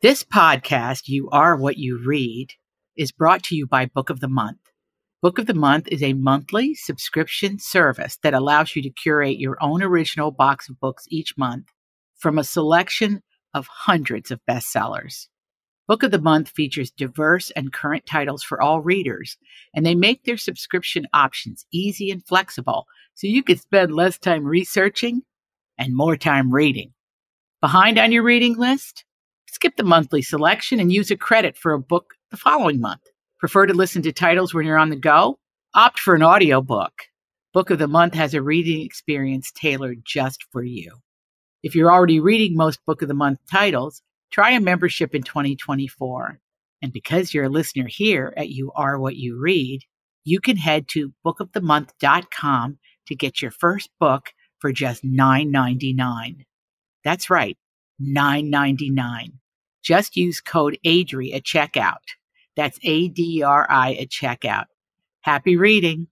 This podcast, You Are What You Read, is brought to you by Book of the Month. Book of the Month is a monthly subscription service that allows you to curate your own original box of books each month from a selection of hundreds of bestsellers. Book of the Month features diverse and current titles for all readers, and they make their subscription options easy and flexible so you can spend less time researching and more time reading. Behind on your reading list? Skip the monthly selection and use a credit for a book the following month. Prefer to listen to titles when you're on the go? Opt for an audiobook. Book of the Month has a reading experience tailored just for you. If you're already reading most Book of the Month titles, try a membership in 2024. And because you're a listener here at You Are What You Read, you can head to bookofthemonth.com to get your first book for just $9.99. That's right, $9.99. Just use code ADRI at checkout. That's A D R I at checkout. Happy reading.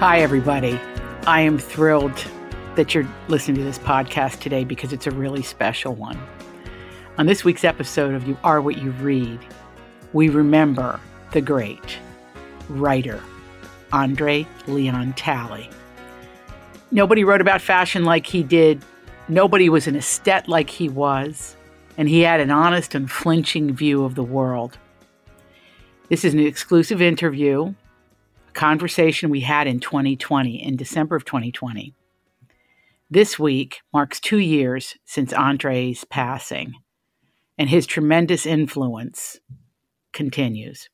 Hi, everybody. I am thrilled that you're listening to this podcast today because it's a really special one. On this week's episode of You Are What You Read, we remember the great writer, Andre Leon Talley. Nobody wrote about fashion like he did. Nobody was an aesthete like he was. And he had an honest, unflinching view of the world. This is an exclusive interview, a conversation we had in 2020, in December of 2020. This week marks two years since Andre's passing, and his tremendous influence continues.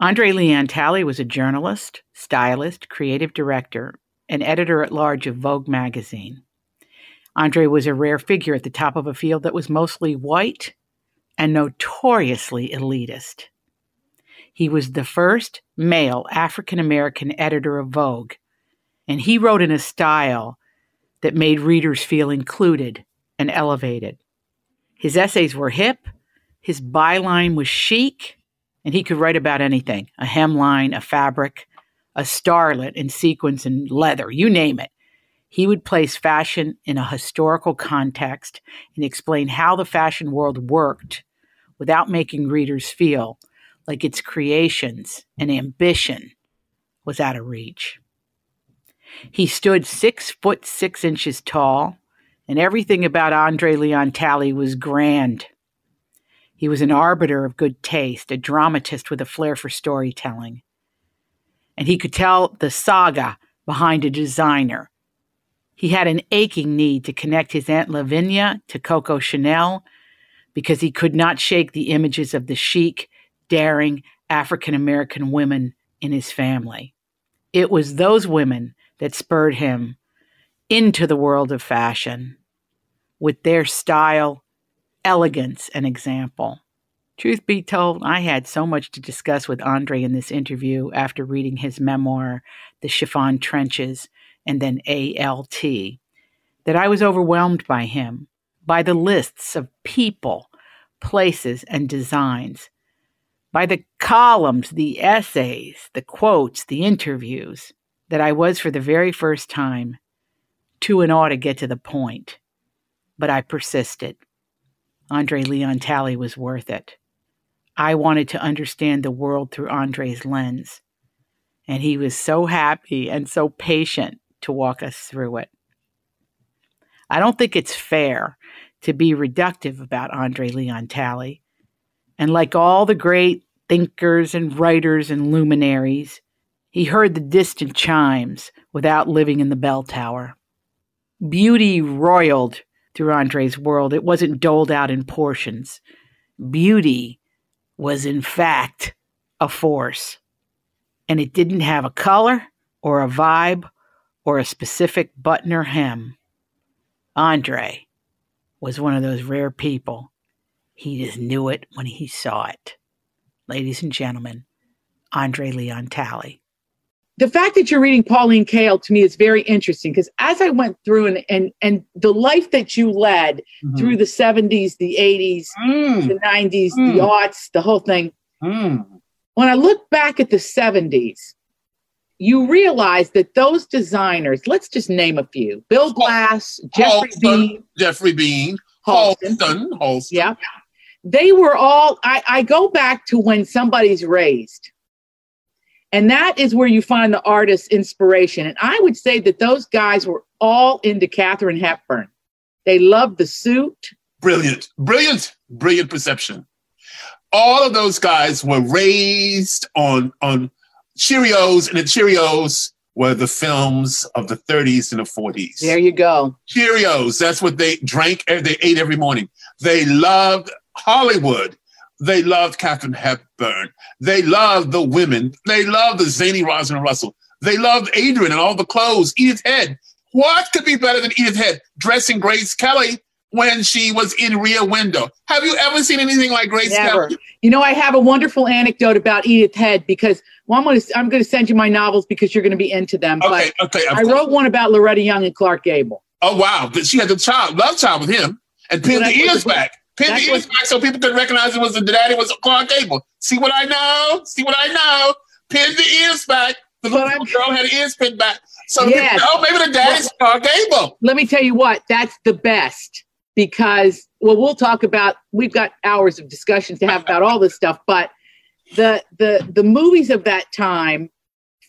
Andre Leon Talley was a journalist, stylist, creative director, and editor at large of Vogue magazine. Andre was a rare figure at the top of a field that was mostly white and notoriously elitist. He was the first male African American editor of Vogue, and he wrote in a style that made readers feel included and elevated. His essays were hip, his byline was chic, and he could write about anything a hemline, a fabric, a starlet in sequins and leather, you name it. He would place fashion in a historical context and explain how the fashion world worked without making readers feel like its creations and ambition was out of reach. He stood six foot six inches tall, and everything about Andre Leon Talley was grand. He was an arbiter of good taste, a dramatist with a flair for storytelling and he could tell the saga behind a designer. He had an aching need to connect his Aunt Lavinia to Coco Chanel because he could not shake the images of the chic, daring African American women in his family. It was those women that spurred him into the world of fashion with their style, elegance, and example. Truth be told, I had so much to discuss with Andre in this interview after reading his memoir, The Chiffon Trenches, and then ALT, that I was overwhelmed by him, by the lists of people, places, and designs, by the columns, the essays, the quotes, the interviews, that I was for the very first time too in awe to get to the point. But I persisted. Andre Leon Talley was worth it. I wanted to understand the world through Andre's lens. And he was so happy and so patient to walk us through it. I don't think it's fair to be reductive about Andre Leon Talley. And like all the great thinkers and writers and luminaries, he heard the distant chimes without living in the bell tower. Beauty roiled through Andre's world. It wasn't doled out in portions. Beauty was in fact a force. And it didn't have a color or a vibe or a specific button or hem. Andre was one of those rare people. He just knew it when he saw it. Ladies and gentlemen, Andre Leon Talley. The fact that you're reading Pauline Kael to me is very interesting because as I went through and and and the life that you led mm-hmm. through the 70s, the 80s, mm. the 90s, mm. the aughts, the whole thing. Mm. When I look back at the 70s, you realize that those designers, let's just name a few Bill Blass, Geoffrey Beene, Geoffrey Beene, Halston. Halston, Halston. yeah, they were all, I, I go back to when somebody's raised. And that is where you find the artist's inspiration. And I would say that those guys were all into Katharine Hepburn. They loved the suit. Brilliant, brilliant, brilliant perception. All of those guys were raised on on Cheerios, and the Cheerios were the films of the 30s and the 40s. There you go. Cheerios, that's what they drank, they ate every morning. They loved Hollywood. They loved Katharine Hepburn. They loved the women. They loved the zany Rosalind Russell. They loved Adrian and all the clothes. Edith Head. What could be better than Edith Head dressing Grace Kelly when she was in Rear Window? Have you ever seen anything like Grace Never. Kelly? You know, I have a wonderful anecdote about Edith Head because well, I'm going to I'm going to send you my novels because you're going to be into them. Okay, okay. But of I wrote one about Loretta Young and Clark Gable. Oh wow, she had the child, love child with him, and pinned the ears back. The ears was- back so people could recognize it was the daddy was Clark Gable. See what I know? See what I know? Pinned the ears back. The little I'm- girl had ears pinned back. So Yes. people, oh, maybe the daddy's Clark Gable. Let me tell you what, that's the best because well, we'll talk about we've got hours of discussions to have about all this stuff, but the the the movies of that time,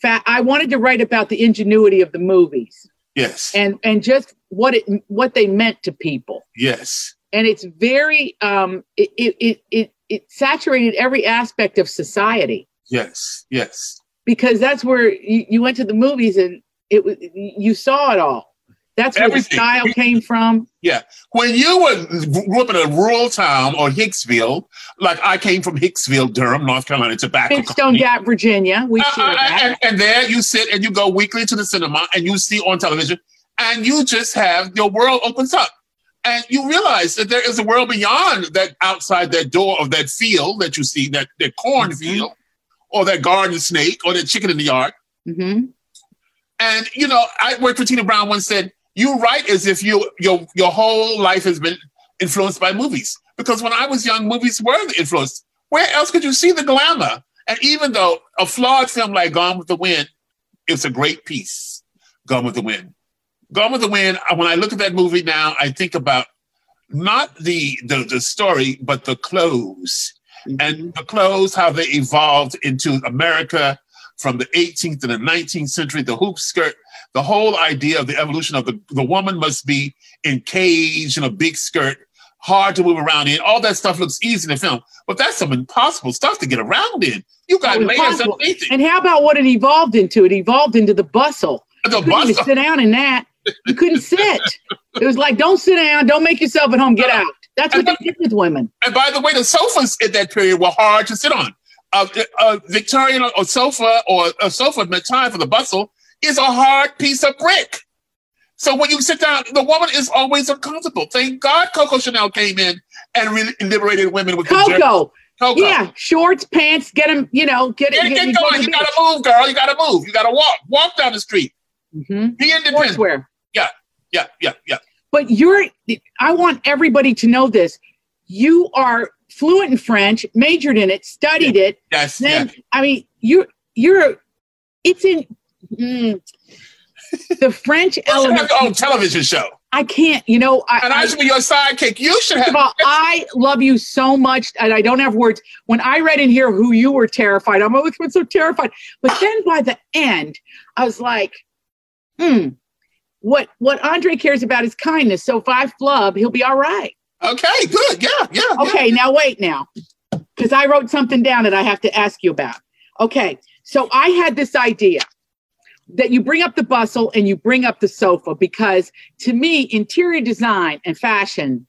fa- I wanted to write about the ingenuity of the movies Yes. and and just what it what they meant to people. yes. And it's very um it it it it, saturated every aspect of society Yes. Yes. because that's where you, you went to the movies and it was you saw it all that's where Everything. the style came from Yeah. When you were grew up in a rural town or Hicksville, like I came from Hicksville, Durham, North Carolina, tobacco. Company. Gap, Virginia. We Uh, share uh, and, and there you sit and you go weekly to the cinema and you see on television and you just have your world opens up and you realize that there is a world beyond that outside that door of that field that you see that that cornfield or that garden snake or that chicken in the yard. Hmm and you know i worked for tina brown once said you write as if you your your whole life has been influenced by movies. Because when i was young movies were the influence. Where else could you see the glamour? And even though a flawed film like gone with the wind it's a great piece gone with the wind gone with the wind uh, when i look at that movie now i think about not the the, the story but the clothes. And the clothes, how they evolved into America from the 18th to the 19th century, the hoop skirt, the whole idea of the evolution of the, the woman must be encaged in a big skirt, hard to move around in. All that stuff looks easy in the film, but that's some impossible stuff to get around in. You got Oh, layers and how about what it evolved into? It evolved into the bustle. The you bustle. sit down in that you couldn't sit it was like don't sit down don't make yourself at home get out that's what they did with women And by the way, the sofas in that period were hard to sit on. A, a Victorian or sofa or a sofa at that time for the bustle is a hard piece of brick. So when you sit down, the woman is always uncomfortable. Thank God Coco Chanel came in and really liberated women with the coco Coco. yeah shorts pants get them you know get it Get, get, get going. You gotta move, girl. You gotta move. You gotta walk. Walk down the street. mm-hmm. Be independent. sportswear Yeah, yeah, yeah. Yeah. But you're i want everybody to know this you are fluent in french majored in it studied it Yes, then yeah. i mean you're you're it's in mm, the french element have your own television show. i can't you know i, And I should be your sidekick. You should First have of all, I love you so much, and I don't have words. When I read in here who you were terrified, I'm always been so terrified. But then by the end, I was like, hmm, what what Andre cares about is kindness. So if I flub, he'll be all right. Okay, good. Yeah, yeah. yeah. Okay, now wait now. Because I wrote something down that I have to ask you about. Okay, so I had this idea that you bring up the bustle and you bring up the sofa because to me, interior design and fashion,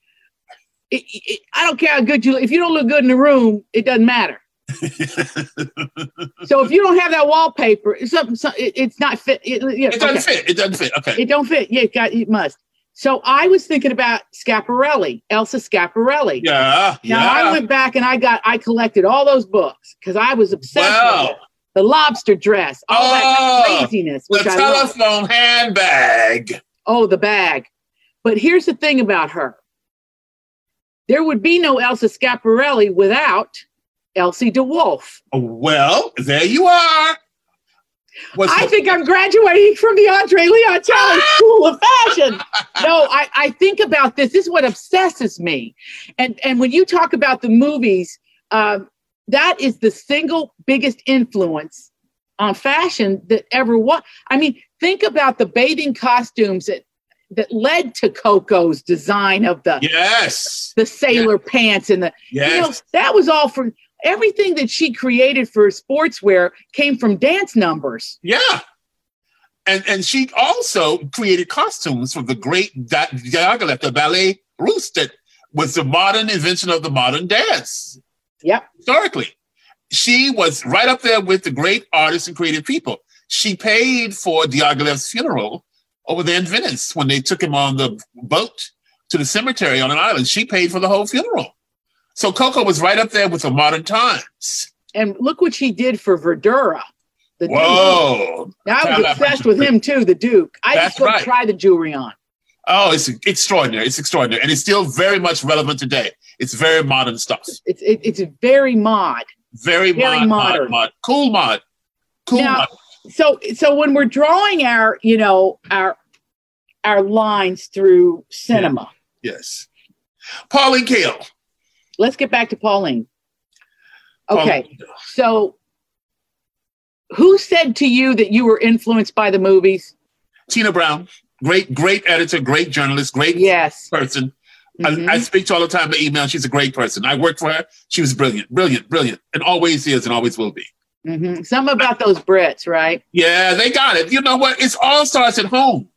it, it, I don't care how good you look. If you don't look good in the room, it doesn't matter. So if you don't have that wallpaper, it's, it, it's not fit. It, yeah, It doesn't okay. fit. It doesn't fit. Okay. It don't fit. Yeah, it, got, it must. So I was thinking about Schiaparelli, Elsa Schiaparelli. yeah, Now yeah. I went back and I got I collected all those books because I was obsessed with it. The lobster dress, all that Oh, craziness, The love. telephone handbag. Oh, the bag. But here's the thing about her. There would be no Elsa Schiaparelli without Elsie de Wolfe. Well, there you are. Was I think I'm graduating from the Andre Leon Talley School of Fashion. No, I, I think about this. This is what obsesses me. And and when you talk about the movies, um, that is the single biggest influence on fashion that ever was. I mean, think about the bathing costumes that that led to Coco's design of the yes, the sailor pants and the yes. you know that was all from everything that she created for sportswear came from dance numbers. Yeah. And and she also created costumes for the great Diaghilev, the ballet russe that was the modern invention of the modern dance Yep. historically. She was right up there with the great artists and creative people. She paid for Diaghilev's funeral over there in Venice when they took him on the boat to the cemetery on an island. She paid for the whole funeral. So Coco was right up there with the modern times. And look what she did for Verdura. The Duke. Whoa. I was obsessed with him too, the Duke. I That's just want right. to try the jewelry on. Oh, it's extraordinary. It's extraordinary. And it's still very much relevant today. It's very modern stuff. It's it, it's very mod. Very, Very mod, mod, modern. mod. Cool mod. Cool Now- mod. So so when we're drawing our you know our our lines through cinema, Yes. Pauline Kael. Let's get back to Pauline. Okay, Pauline- so who said to you that you were influenced by the movies? Tina Brown. Great, great editor, great journalist, great Yes. person. Mhm. I, I speak to her all the time by email. She's a great person. I worked for her. She was brilliant, brilliant, brilliant, and always is and always will be. Mhm. Some about those Brits, right? Yeah, they got it. You know what? It all starts at home.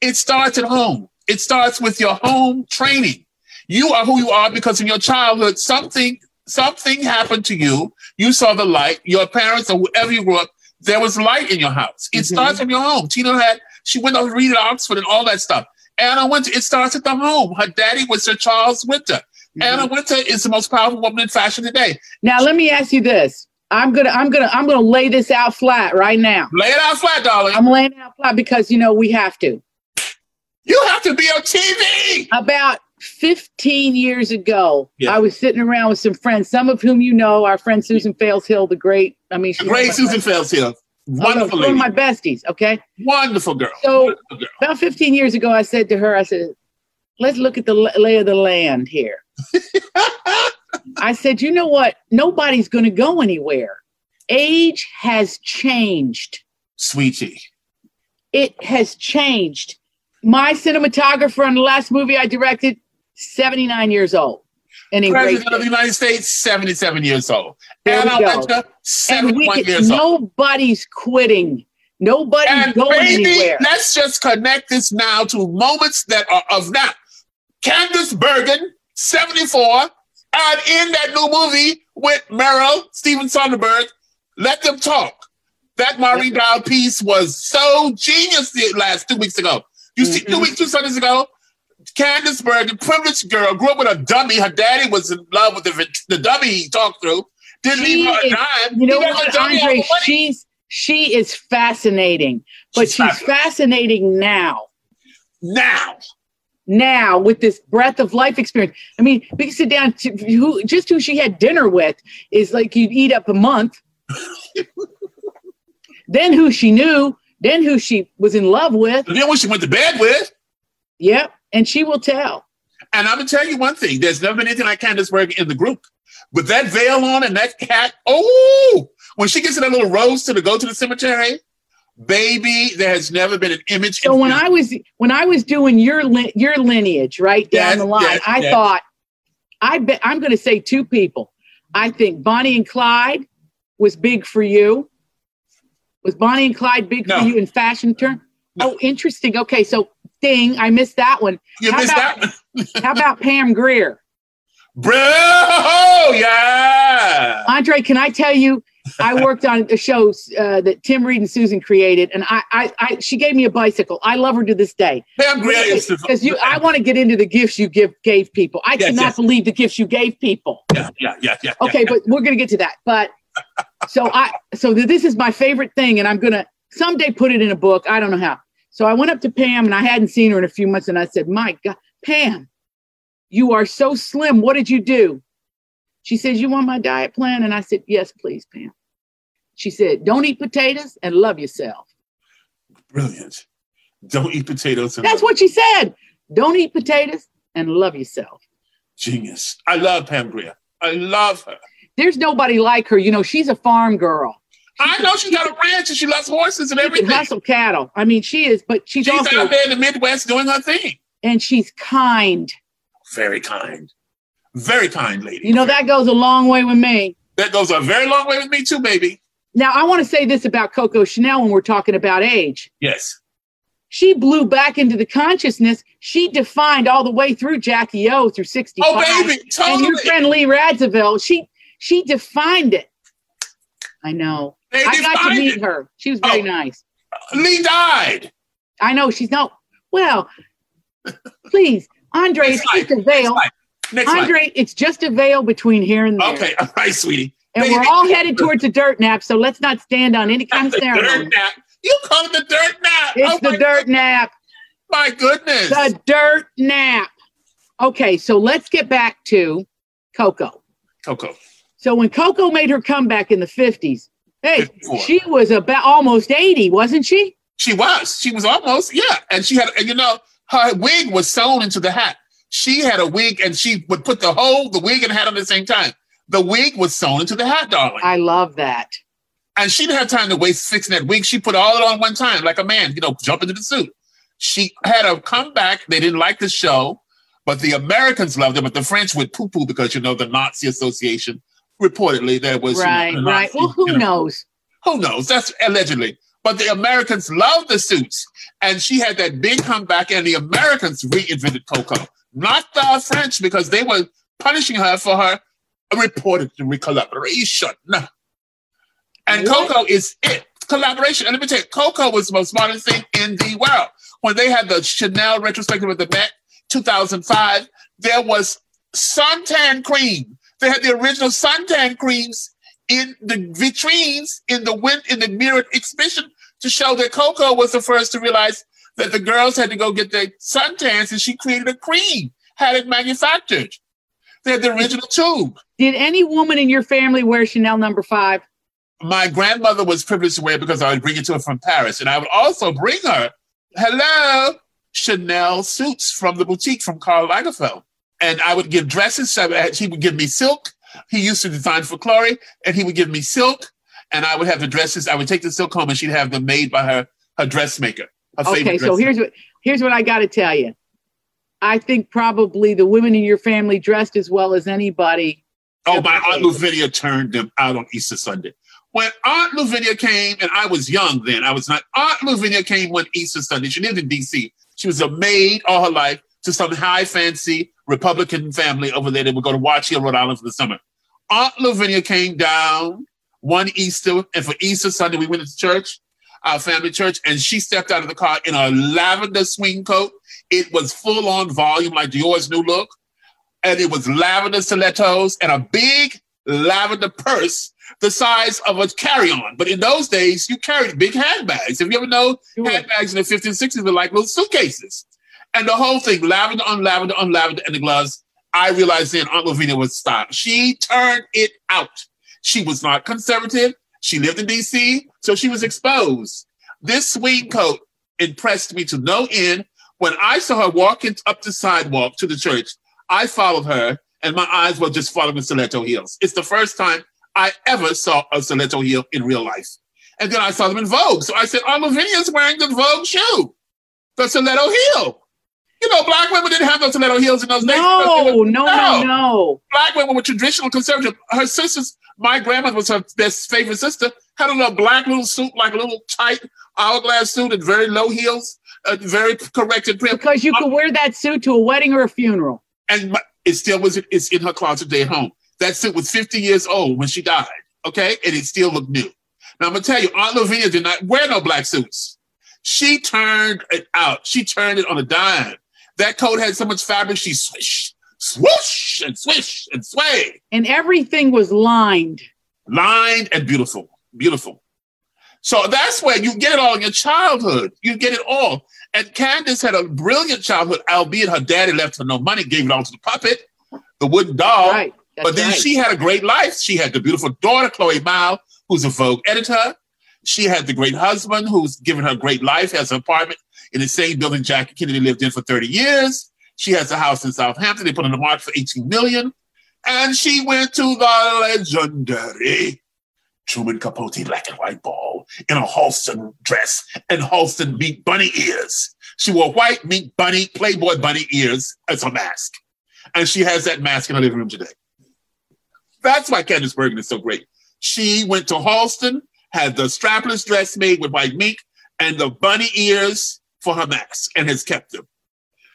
It starts at home. It starts with your home training. You are who you are because in your childhood, something something happened to you. You saw the light. Your parents or whoever you grew up, there was light in your house. It Mhm. starts from your home. Tina had she went to read at Oxford and all that stuff. Anna Wintour, it starts at the home. Her daddy was Sir Charles Wintour. Anna Wintour is the most powerful woman in fashion today. Now let me ask you this. I'm gonna I'm gonna I'm gonna lay this out flat right now. Lay it out flat, darling. I'm laying it out flat because you know we have to. you have to be on TV. About 15 years ago, Yeah. I was sitting around with some friends, some of whom you know, our friend Susan Fales Hill, the great, I mean, she's Great Susan here. my, oh, Wonderful one of my besties. Okay. Wonderful girl. So Wonderful girl. about 15 years ago, I said to her, I said, let's look at the lay of the land here. I said, you know what? Nobody's going to go anywhere. Age has changed. Sweetie. It has changed. My cinematographer on the last movie I directed, 79 years old. And President of the United States, 77 years old. There we Anna go. Wintour, and we 71 can, years old. nobody's quitting. Nobody's And going baby, anywhere. let's just connect this now to moments that are of now. Candice Bergen, 74, and in that new movie with Meryl, Steven Soderbergh, Let Them Talk. That Maureen Dowd piece was so genius last two weeks ago. You see, two weeks, two Sundays ago, Candice Bergen, privileged girl, grew up with a dummy. Her daddy was in love with the, the dummy he talked through. Didn't She leave her a dime. You know what, the dummy all Andre? She's she is fascinating, but She's she's, fascinating now. now. Now with this breadth of life experience. I mean, we can sit down to who just who she had dinner with is like you'd eat up a month. then who she knew, then who she was in love with. And then when she went to bed with, Yep, and she will tell. And I'm gonna tell you one thing: there's never been anything like Candice Bergen in the group. With that veil on and that hat, oh, when she gets in that little rose to the go to the cemetery, baby, there has never been an image. So when film. I was when I was doing your li- your lineage right down the line, I thought I bet I'm going to say two people. I think Bonnie and Clyde was big for you. Was Bonnie and Clyde big No. for you in fashion term? No. Oh, interesting. Okay, so ding, I missed that one. you how missed about- that one, How about Pam Grier? bro. Yeah, Andre, can I tell you? I worked on a show uh, that Tim Reid and Susan created, and I, I, I, she gave me a bicycle. I love her to this day. Pam the because you I want to get into the gifts you give gave people. I Yes, cannot yes. believe the gifts you gave people. yeah, yeah, yeah, yeah. Okay, but we're gonna get to that. But so I so this is my favorite thing, and I'm gonna someday put it in a book. I don't know how. So I went up to Pam and I hadn't seen her in a few months, and I said, My God, Pam, you are so slim. What did you do? She says, You want my diet plan? And I said, Yes, please, Pam. She said, "Don't eat potatoes and love yourself." Brilliant. Don't eat potatoes. That's what she said. Don't eat potatoes and love yourself. Genius. I love Pam Grier. I love her. There's nobody like her. You know, she's a farm girl. I know she's got a ranch and she loves horses and She everything. can hustle cattle. I mean, she is, but she's, She's also out there in the Midwest doing her thing. and she's kind. Very kind. Very kind lady. You know, that goes a long way with me. that goes a very long way with me too, baby. Now, I want to say this about Coco Chanel when we're talking about age. Yes. She blew back into the consciousness. She defined all the way through Jackie O through 65. Oh, baby, totally. And your friend Lee Radziwill, she she defined it. I know. They I got to meet it. her. She was very Oh. nice. Lee died. I know she's not. Well, please, Andre, it's just a veil. Next slide. It's just a veil between here and there. Okay, all right, sweetie. And we're all headed towards a dirt nap, so let's not stand on any kind of ceremony. dirt nap. You call it the dirt nap. It's oh the dirt nap. My goodness. The dirt nap. Okay, so let's get back to Coco. Coco. So when Coco made her comeback in the 50s, hey, 54. she was about almost 80, wasn't she? She was. She was almost, yeah. And she had, and you know, her wig was sewn into the hat. She had a wig and she would put the whole, the wig and hat on at the same time. The wig was sewn into the hat, darling. I love that. and she didn't have time to waste fixing that wig. She put all it on one time, like a man, you know, jump into the suit. She had a comeback. They didn't like the show, but the Americans loved it, but the French would poo poo because, you know, the Nazi Association reportedly there was. you know, Right, right. Well, who knows? Who knows? That's allegedly. But the Americans loved the suits. And she had that big comeback, and the Americans reinvented Coco, not the French, because they were punishing her for her reported collaboration. And What? Coco is it. Collaboration. And let me tell you, Coco was the most modern thing in the world. When they had the Chanel retrospective at the Met 2005, there was suntan cream. They had the original suntan creams in the vitrines in the win- in the mirrored exhibition to show that Coco was the first to realize that the girls had to go get their suntans, and she created a cream, had it manufactured. They had the original tube. Did any woman in your family wear Chanel number five? my grandmother was privileged to wear it because I would bring it to her from Paris. And I would also bring her, hello, Chanel suits from the boutique from Karl Lagerfeld. And I would give dresses. I- uh, He would give me silk. He used to design for Chloe, and he would give me silk. And I would have the dresses. I would take the silk home, and she'd have them made by her her dressmaker. Her Okay, so dressmaker. here's what here's what I got to tell you. I think probably the women in your family dressed as well as anybody. Oh, my Aunt Lavinia turned them out on Easter Sunday. When Aunt Lavinia came, and I was young then, I was not. Aunt Lavinia came one Easter Sunday. She lived in D.C. She was a maid all her life to some high fancy Republican family over there that would go to Watch Hill, Rhode Island for the summer. Aunt Lavinia came down one Easter, and for Easter Sunday, we went to church, our family church, and she stepped out of the car in a lavender swing coat. It was full on volume, like Dior's new look and it was lavender stilettos and a big lavender purse the size of a carry-on. But in those days, you carried big handbags. If you ever know, handbags in the 50s and 60s were like little suitcases. And the whole thing, lavender on lavender on lavender, and the gloves. I realized then Aunt Lavinia was style. She turned it out. She was not conservative. She lived in DC, so she was exposed. This swing coat impressed me to no end. When I saw her walking up the sidewalk to the church, I followed her, and my eyes were just following stiletto heels. It's the first time I ever saw a stiletto heel in real life. And then I saw them in Vogue. So I said, Oh, Lavinia's wearing the Vogue shoe, the stiletto heel. You know, black women didn't have no stiletto heels in those days. No, no, no, no. Black women were traditional conservative. Her sisters, my grandmother was her best favorite sister, had a little black little suit, like a little tight hourglass suit and very low heels, a very corrected print. Because you could wear that suit to a wedding or a funeral. and my, it still was it's in her closet today at home. That suit was 50 years old when she died. Okay, and it still looked new. Now I'm gonna tell you, Aunt Lavinia did not wear no black suits. She turned it out. She turned it on a dime. That coat had so much fabric. She swish, swoosh, and swish and sway, And everything was lined. lined and beautiful, beautiful. So that's where you get it all in your childhood. You get it all. And Candice had a brilliant childhood, albeit her daddy left her no money, gave it all to the puppet, the wooden doll. right. But then right. she had a great life. She had the beautiful daughter, Chloe Malle, who's a Vogue editor. She had the great husband who's given her great life, has an apartment in the same building Jackie Kennedy lived in for 30 years. She has a house in Southampton. They put on the market for 18 million. And she went to the legendary Truman Capote black and white ball in a Halston dress and Halston meat bunny ears. She wore white meat bunny, Playboy bunny ears as a mask. And she has that mask in her living room today. That's why Candice Bergen is so great. She went to Halston, had the strapless dress made with white mink and the bunny ears for her mask and has kept them.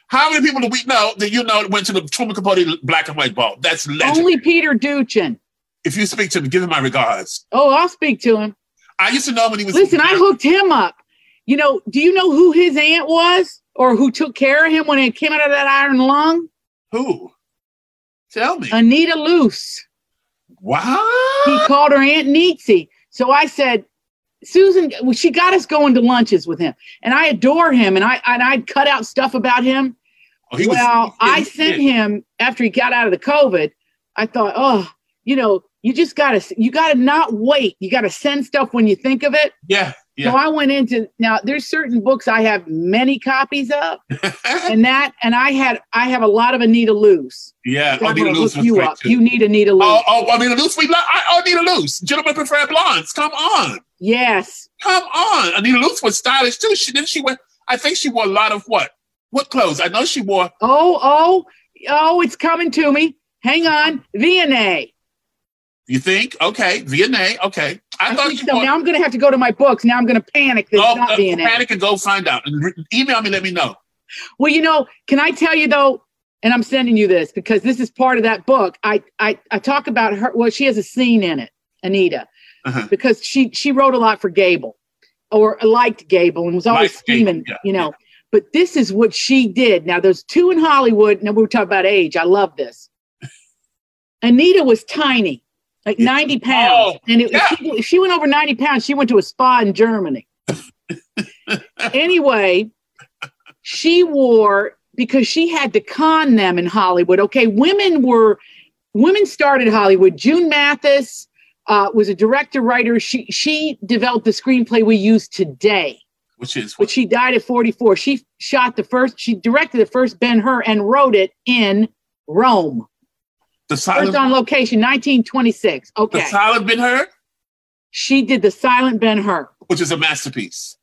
How many people do we know that you know went to the Truman Capote black and white ball? That's legendary. Only Peter Duchin. If you speak to him, give him my regards. Oh, I'll speak to him. I used to know when he was. Listen, I hooked him up. You know, do you know who his aunt was or who took care of him when he came out of that iron lung? Who? Tell me. Anita Loos. Wow. He called her Aunt Neetsy. So I said, Susan, she got us going to lunches with him, and I adore him, and I and I'd cut out stuff about him. Oh, he was- well, he- I sent him after he got out of the COVID. I thought, oh, you know, you just gotta, you gotta not wait. You gotta send stuff when you think of it. Yeah, So I went into now. There's certain books I have many copies of, and that, and I had, I have a lot of Anita Loos. yeah. I'm Anita Loos you great up. too. You need Anita Loos. Oh, oh, Anita Loos. We love. I, oh, Anita Loos. Gentlemen prefer blondes. Come on, yes, come on. Anita Loos was stylish too. She then she went. I think she wore a lot of what? What clothes? I know she wore. Oh, oh, oh, it's coming to me. Hang on. VNA. You think? Okay, VNA. Okay, I, I thought so. Now I'm going to have to go to my books. Now I'm going to panic Oh, not uh, VNA. panic and go find out. Email me. Let me know. Well, you know, can I tell you though? And I'm sending you this because this is part of that book. I I, I talk about her. Well, she has a scene in it, Anita, Uh-huh. because she she wrote a lot for Gable, or liked Gable, and was always scheming. yeah, you know, but this is what she did. Now, there's two in Hollywood. Now we were talking about age. I love this. Anita was tiny, like Yeah. 90 pounds, Oh, and it, yeah. she, if she went over 90 pounds. She went to a spa in Germany. anyway, she wore because she had to con them in Hollywood. Okay, women were women started Hollywood. June Mathis uh, was a director writer. She she developed the screenplay we use today, Which is but she died at 44. She shot the first. She directed the first Ben Hur and wrote it in Rome. The First silent. on location, 1926. Okay. The silent Ben Hur, she did the silent Ben Hur. which is a masterpiece.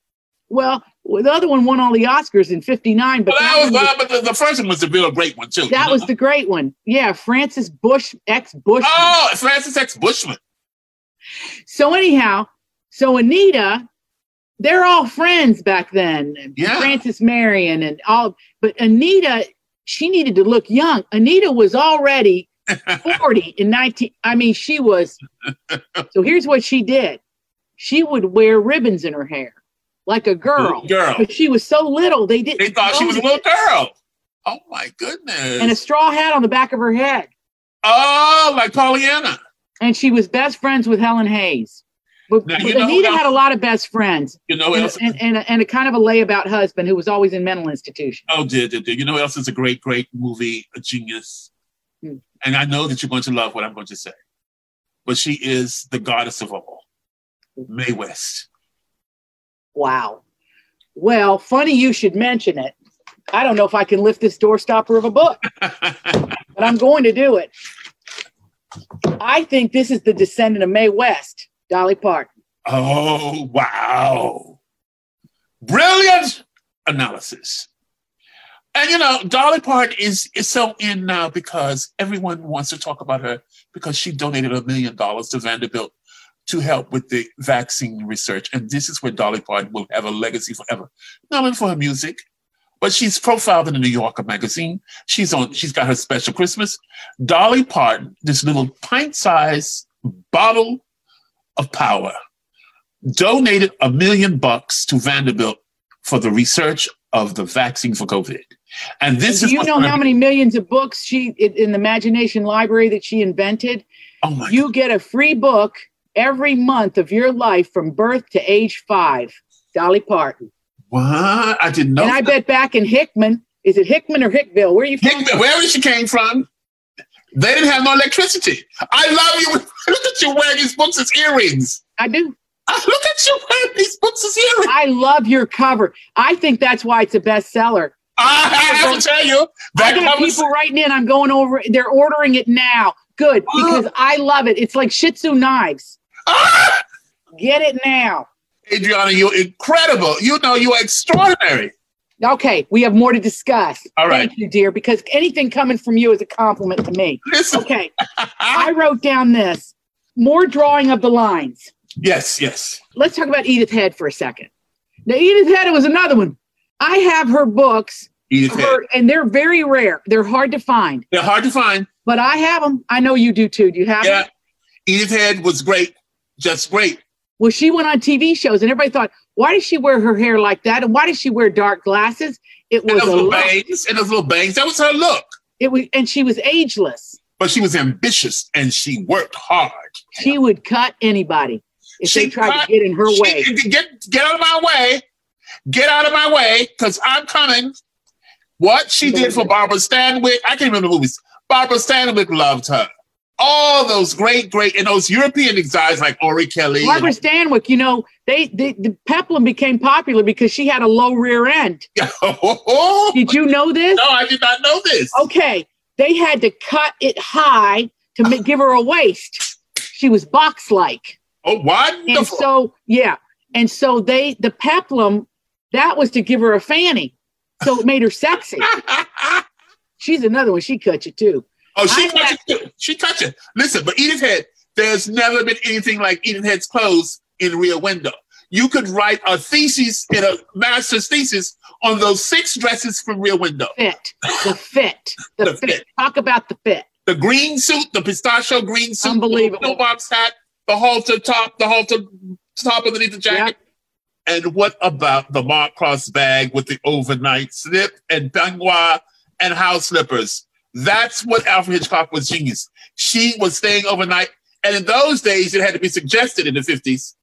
Well, the other one won all the Oscars in '59, but But that that was, was- uh, but the, the first one was the real great one too. That know? was the great one. Yeah, Francis Bush, ex Bush. Oh, Francis X. Bushman. So anyhow, so Anita, they're all friends back then. Yeah. Francis Marion and all, but Anita, she needed to look young. Anita was already 40 in 19. I mean, she was. So here's what she did. She would wear ribbons in her hair like a girl. Girl. But she was so little, they didn't. They thought she was a little girl. Oh my goodness. And a straw hat on the back of her head. oh, like Pollyanna. and she was best friends with Helen Hayes. But, Now, but Anita had a lot of best friends You know and, else? and, and, a, and a kind of a layabout husband who was always in mental institution. Oh, did, dear, dear. You know else is a great, great movie, a genius? And I know that you're going to love what I'm going to say. But she is the goddess of all, Mae West. Wow. Well, funny you should mention it. I don't know if I can lift this doorstopper of a book, but I'm going to do it. I think this is the descendant of Mae West, Dolly Parton. oh, wow. Brilliant analysis. And you know, Dolly Parton is, is so in now because everyone wants to talk about her because she donated a million dollars to Vanderbilt to help with the vaccine research. And this is where Dolly Parton will have a legacy forever. Not only for her music, but she's profiled in the New Yorker magazine. She's on, she's got her special Christmas. Dolly Parton, this little pint-sized bottle of power, donated a million bucks to Vanderbilt for the research of the vaccine for COVID. And this Do is you know how many millions of books she in the Imagination Library that she invented? Oh my You get a free book every month of your life from birth to age five. Dolly Parton. what? I didn't know. And I bet back in Hickman, is it Hickman or Hickville? Where are you from? Hickman, wherever she came from, They didn't have no electricity. I love you. Look at you wearing these books as earrings. I do. Ah, Look at you wearing these books as earrings. I love your cover. I think that's why it's a bestseller. I have to tell you I that got covers- people writing in. I'm going over. They're ordering it now. Good because I love it. It's like Shih Tzu knives. Ah! Get it now. Adriana, you're incredible. You know you're extraordinary. Okay, we have more to discuss. All right. Thank you, dear, because anything coming from you is a compliment to me. Listen. Okay, I wrote down this more drawing of the lines. yes, yes. Let's talk about Edith Head for a second. Now, Edith Head was another one. I have her books, her, and they're very rare. They're hard to find, They're hard to find. but I have them. I know you do too. Do you have Yeah. them? Edith Head was great. Just great. Well, she went on TV shows, and everybody thought, why does she wear her hair like that? And why does she wear dark glasses? It And was little look. bangs. And those little bangs. That was her look. It was, and she was ageless. But she was ambitious and she worked hard. She would cut anybody if She they tried cut- to get in her She- way. Get, get out of my way. Get out of my way because I'm coming. What she did for Barbara Stanwyck, I can't remember the movies. Barbara Stanwyck loved her. All those great, great, and those European guys like Orry-Kelly. and- Barbara Stanwyck, you know, they, they the peplum became popular because she had a low rear end. Oh. Did you know this? No, I did not know this. Okay, they had to cut it high to ma- give her a waist. She was box like. Oh, And so, yeah. And so they, the peplum, that was to give her a fanny. So it made her sexy. She's another one. She cut you too. oh, she cut you too. She touched it. Listen, but Edith Head, there's never been anything like Edith Head's clothes in Rear Window. You could write a thesis in a master's thesis on those six dresses from Rear Window. Fit. The fit. The, The fit. fit. Talk about the fit. The green suit, the pistachio green suit, Unbelievable. the pillbox hat, the halter top, the halter top underneath the jacket. And what about the Mark Cross bag with the overnight slip and peignoir and house slippers? That's what Alfred Hitchcock was genius. She was staying overnight. And in those days, it had to be suggested in the 50s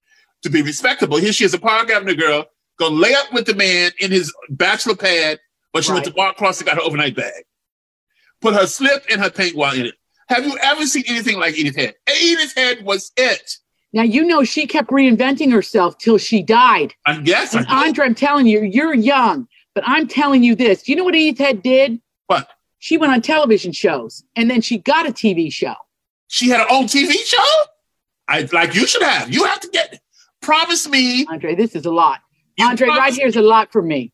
to be respectable. Here she is, a Park Avenue girl, go lay up with the man in his bachelor pad, but she went to Right. Mark Cross and got her overnight bag. Put her slip and her peignoir in it. Have you ever seen anything like Edith Head? Edith Head was it. Now, you know, she kept reinventing herself till she died. And yes, I And. Andre, I'm telling you, you're young, but I'm telling you this. Do you know what Edith Head did? What? She went on television shows and then she got a TV show. She had her own TV show. I like you should have. You have to get. Promise me. Andre, this is a lot. You Andre, right here is a lot for me.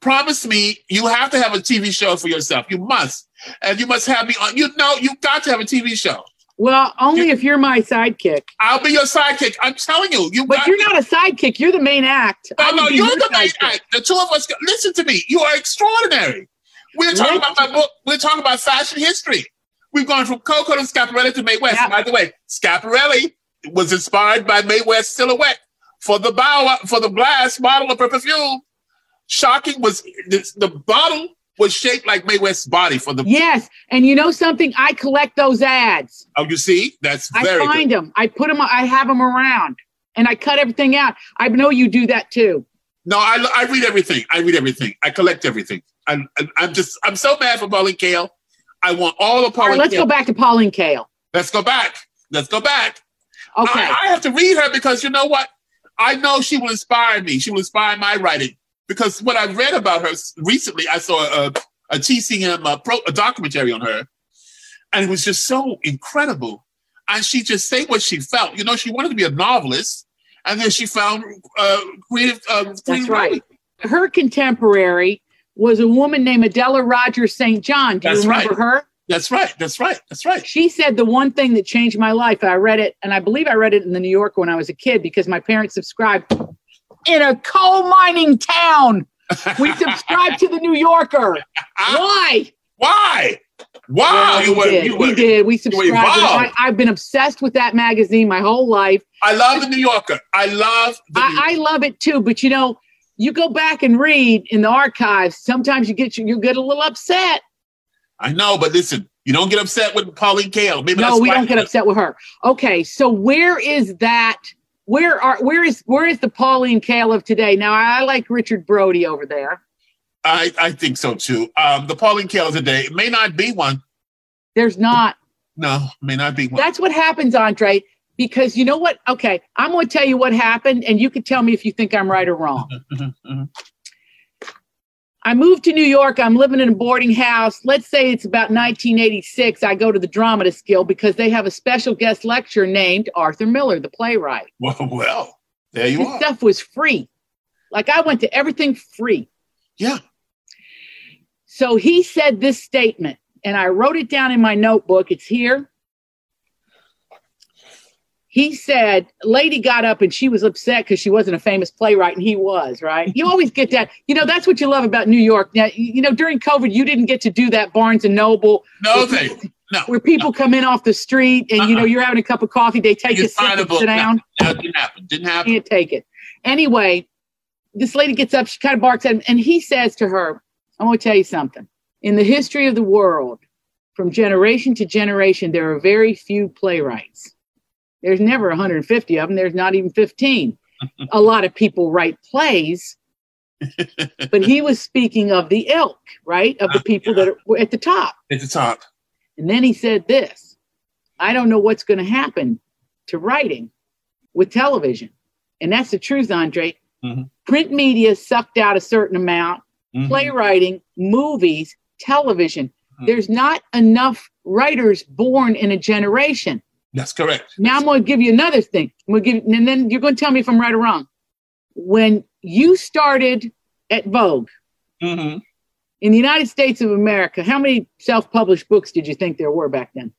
promise me. You have to have a TV show for yourself. You must, and you must have me on. You know, you got to have a TV show. Well, only if you're my sidekick. I'll be your sidekick. I'm telling you. You But got you're not a sidekick. You're the main act. No, no, you're the main sidekick. act. The two of us. Listen to me. You are extraordinary. We're talking about my book. We're talking about fashion history. We've gone from Coco to Schiaparelli to Mae West. Yeah. By the way, Schiaparelli was inspired by Mae West's silhouette for the bow for the glass bottle of perfume. Shocking was the, the bottle was shaped like Mae West's body for the. Yes. And you know something? I collect those ads. Oh, you see, that's very. I find good. them. I put them, I have them around and I cut everything out. I know you do that too. No, I, I read everything. I read everything. I collect everything. I'm, I'm just I'm so mad for Pauline Kael. I want all of All Pauline. right, let's Kael. go back to Pauline Kael. Let's go back. Let's go back. Okay. I, I have to read her because you know what? I know she will inspire me. She will inspire my writing because what I read about her recently, I saw a, a TCM uh pro, a documentary on her, and it was just so incredible. And she just said what she felt. You know, she wanted to be a novelist, and then she found uh, creative. Uh, That's creative right. writing. Her contemporary was a woman named Adela Rogers St. John. Do you remember right. her? That's right. That's right. That's right. She said the one thing that changed my life. I read it, and I believe I read it in the New Yorker when I was a kid because my parents subscribed in a coal mining town. We subscribed to the New Yorker. Why? Why? Wow, you we were, did. you we were. did. We subscribed. I, I've been obsessed with that magazine my whole life. I love the New Yorker. I love I, I love it too. But you know, you go back and read in the archives. Sometimes you get you get a little upset. I know, but listen, you don't get upset with Pauline Kael. Maybe no, we don't get upset with her. Okay, so where is that? Where are where is where is the Pauline Kael of today? Now I like Richard Brody over there. I, I think so too. Um, the Pauline Kael of today it may not be one. There's not. No, may not be one. That's what happens, Andre. Because you know what? Okay, I'm going to tell you what happened, and you can tell me if you think I'm right or wrong. Mm-hmm, mm-hmm, mm-hmm. I moved to New York. I'm living in a boarding house. Let's say it's about 1986. I go to the Dramatists Guild because they have a special guest lecture named Arthur Miller, the playwright. Well, well, there you are. stuff was free. Like I went to everything free. Yeah. So he said this statement, and I wrote it down in my notebook. It's here. He said, Lady got up and she was upset because she wasn't a famous playwright, and he was, right? You always get that. You know, that's what you love about New York. Now, you know, during COVID, you didn't get to do that Barnes and Noble No, where people, No. where people come in off the street and, you know, Uh-uh. you're having a cup of coffee, they take You a sip and sit down. No, didn't happen. Didn't happen. can't take it. Anyway, this lady gets up, she kind of barks at him, and he says to her i'm going to tell you something. In the history of the world, from generation to generation, there are very few playwrights. There's never 150 of them, there's not even 15. A lot of people write plays, but he was speaking of the ilk, right? Of the people that are at the top. At the top. And then he said this I don't know what's going to happen to writing with television. And that's the truth, Andre. Mhm. Print media sucked out a certain amount, Mhm. playwriting, movies, television. Mhm. There's not enough writers born in a generation. That's correct. Now I'm going to give you another thing. I'm going to give, and then you're going to tell me if I'm right or wrong. When you started at Vogue Mhm. in the United States of America, how many self-published books did you think there were back then?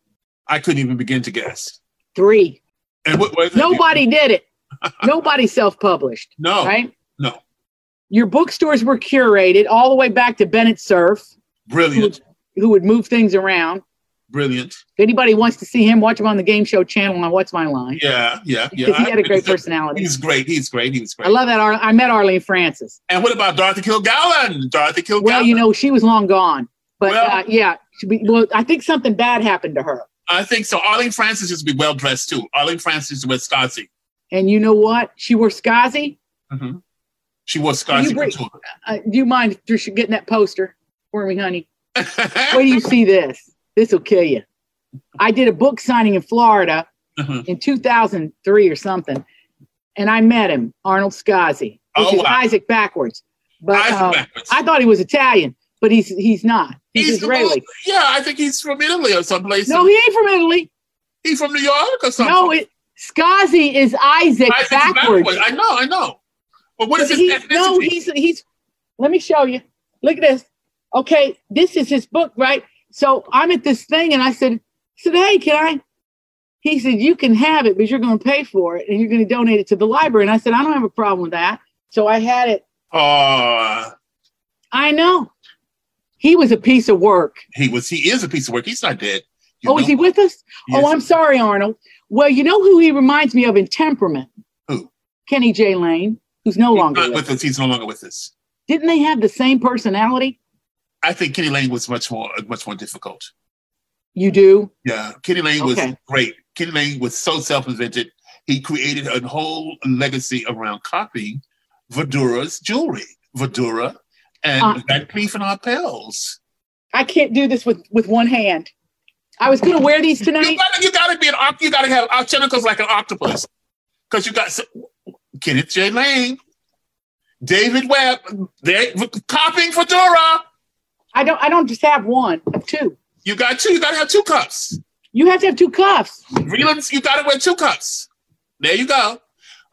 I couldn't even begin to guess. Three. And what was it? Nobody did it. Nobody self-published, No. right? No. Your bookstores were curated all the way back to Bennett Cerf, Brilliant. who would move things around. Brilliant. If anybody wants to see him, watch him on the game show channel on What's My Line. Yeah. Yeah. Yeah. Because he had a great personality. He's great. He's great. He was great. I love that. Ar- I met Arlene Francis. and what about Dorothy Kilgallen? Dorothy Kilgallen. Well, you know, she was long gone. But Well- uh, yeah, be, well, I think something bad happened to her. I think so. Arlene Francis used to be well dressed too. Arlene Francis was Scaasi. And you know what? She wore Scaasi. Mm-hmm. She wore Scaasi You bring- couture. Uh, do you mind getting that poster for me, honey? Wait till you see this. This will kill you. I did a book signing in Florida Mhm. in 2003 or something, and I met him, Arnold Scaasi, which Oh, is wow. Isaac backwards. But Eyes uh, backwards. I thought he was Italian, but he's he's not. He's, He's Israeli. most- yeah, I think he's from Italy or someplace. No, he ain't from Italy. he's from New York or something. No, it Scaasi is Isaac Isaac's backwards. I know, I know. But what is his He- ethnicity? no, he's he's. Let me show you. Look at this. Okay, this is his book, right? So I'm at this thing, and I said, I said, hey, can I? He said, you can have it, but you're going to pay for it, and you're going to donate it to the library. And I said, I don't have a problem with that. So I had it. Oh, I know. He was a piece of work. he was. He is a piece of work. He's not dead. You oh, is he with us? Yes. Oh, I'm sorry, Arnold. Well, you know who he reminds me of in temperament? Who? Kenny J. Lane, who's no He's longer with with us. He's no longer with us. Didn't they have the same personality? I think Kenny Lane was much more much more difficult. You do? Yeah, Kenny Lane was great. Kenny Lane was so self-invented. He created a whole legacy around copying Verdura's jewelry, Vidura and Uh. Van Cleef and Arpels. I can't do this with with one hand. I was going to wear these You tonight. gotta, you gotta be an you gotta have tentacles like an octopus, because you got so, Kenneth J. Lane, David Webb, they're copying Verdura. I don't. I don't just have one. I have two. You got two. You gotta have two cups. You have to have two cuffs. Vreeland's, you gotta wear two cups. There you go.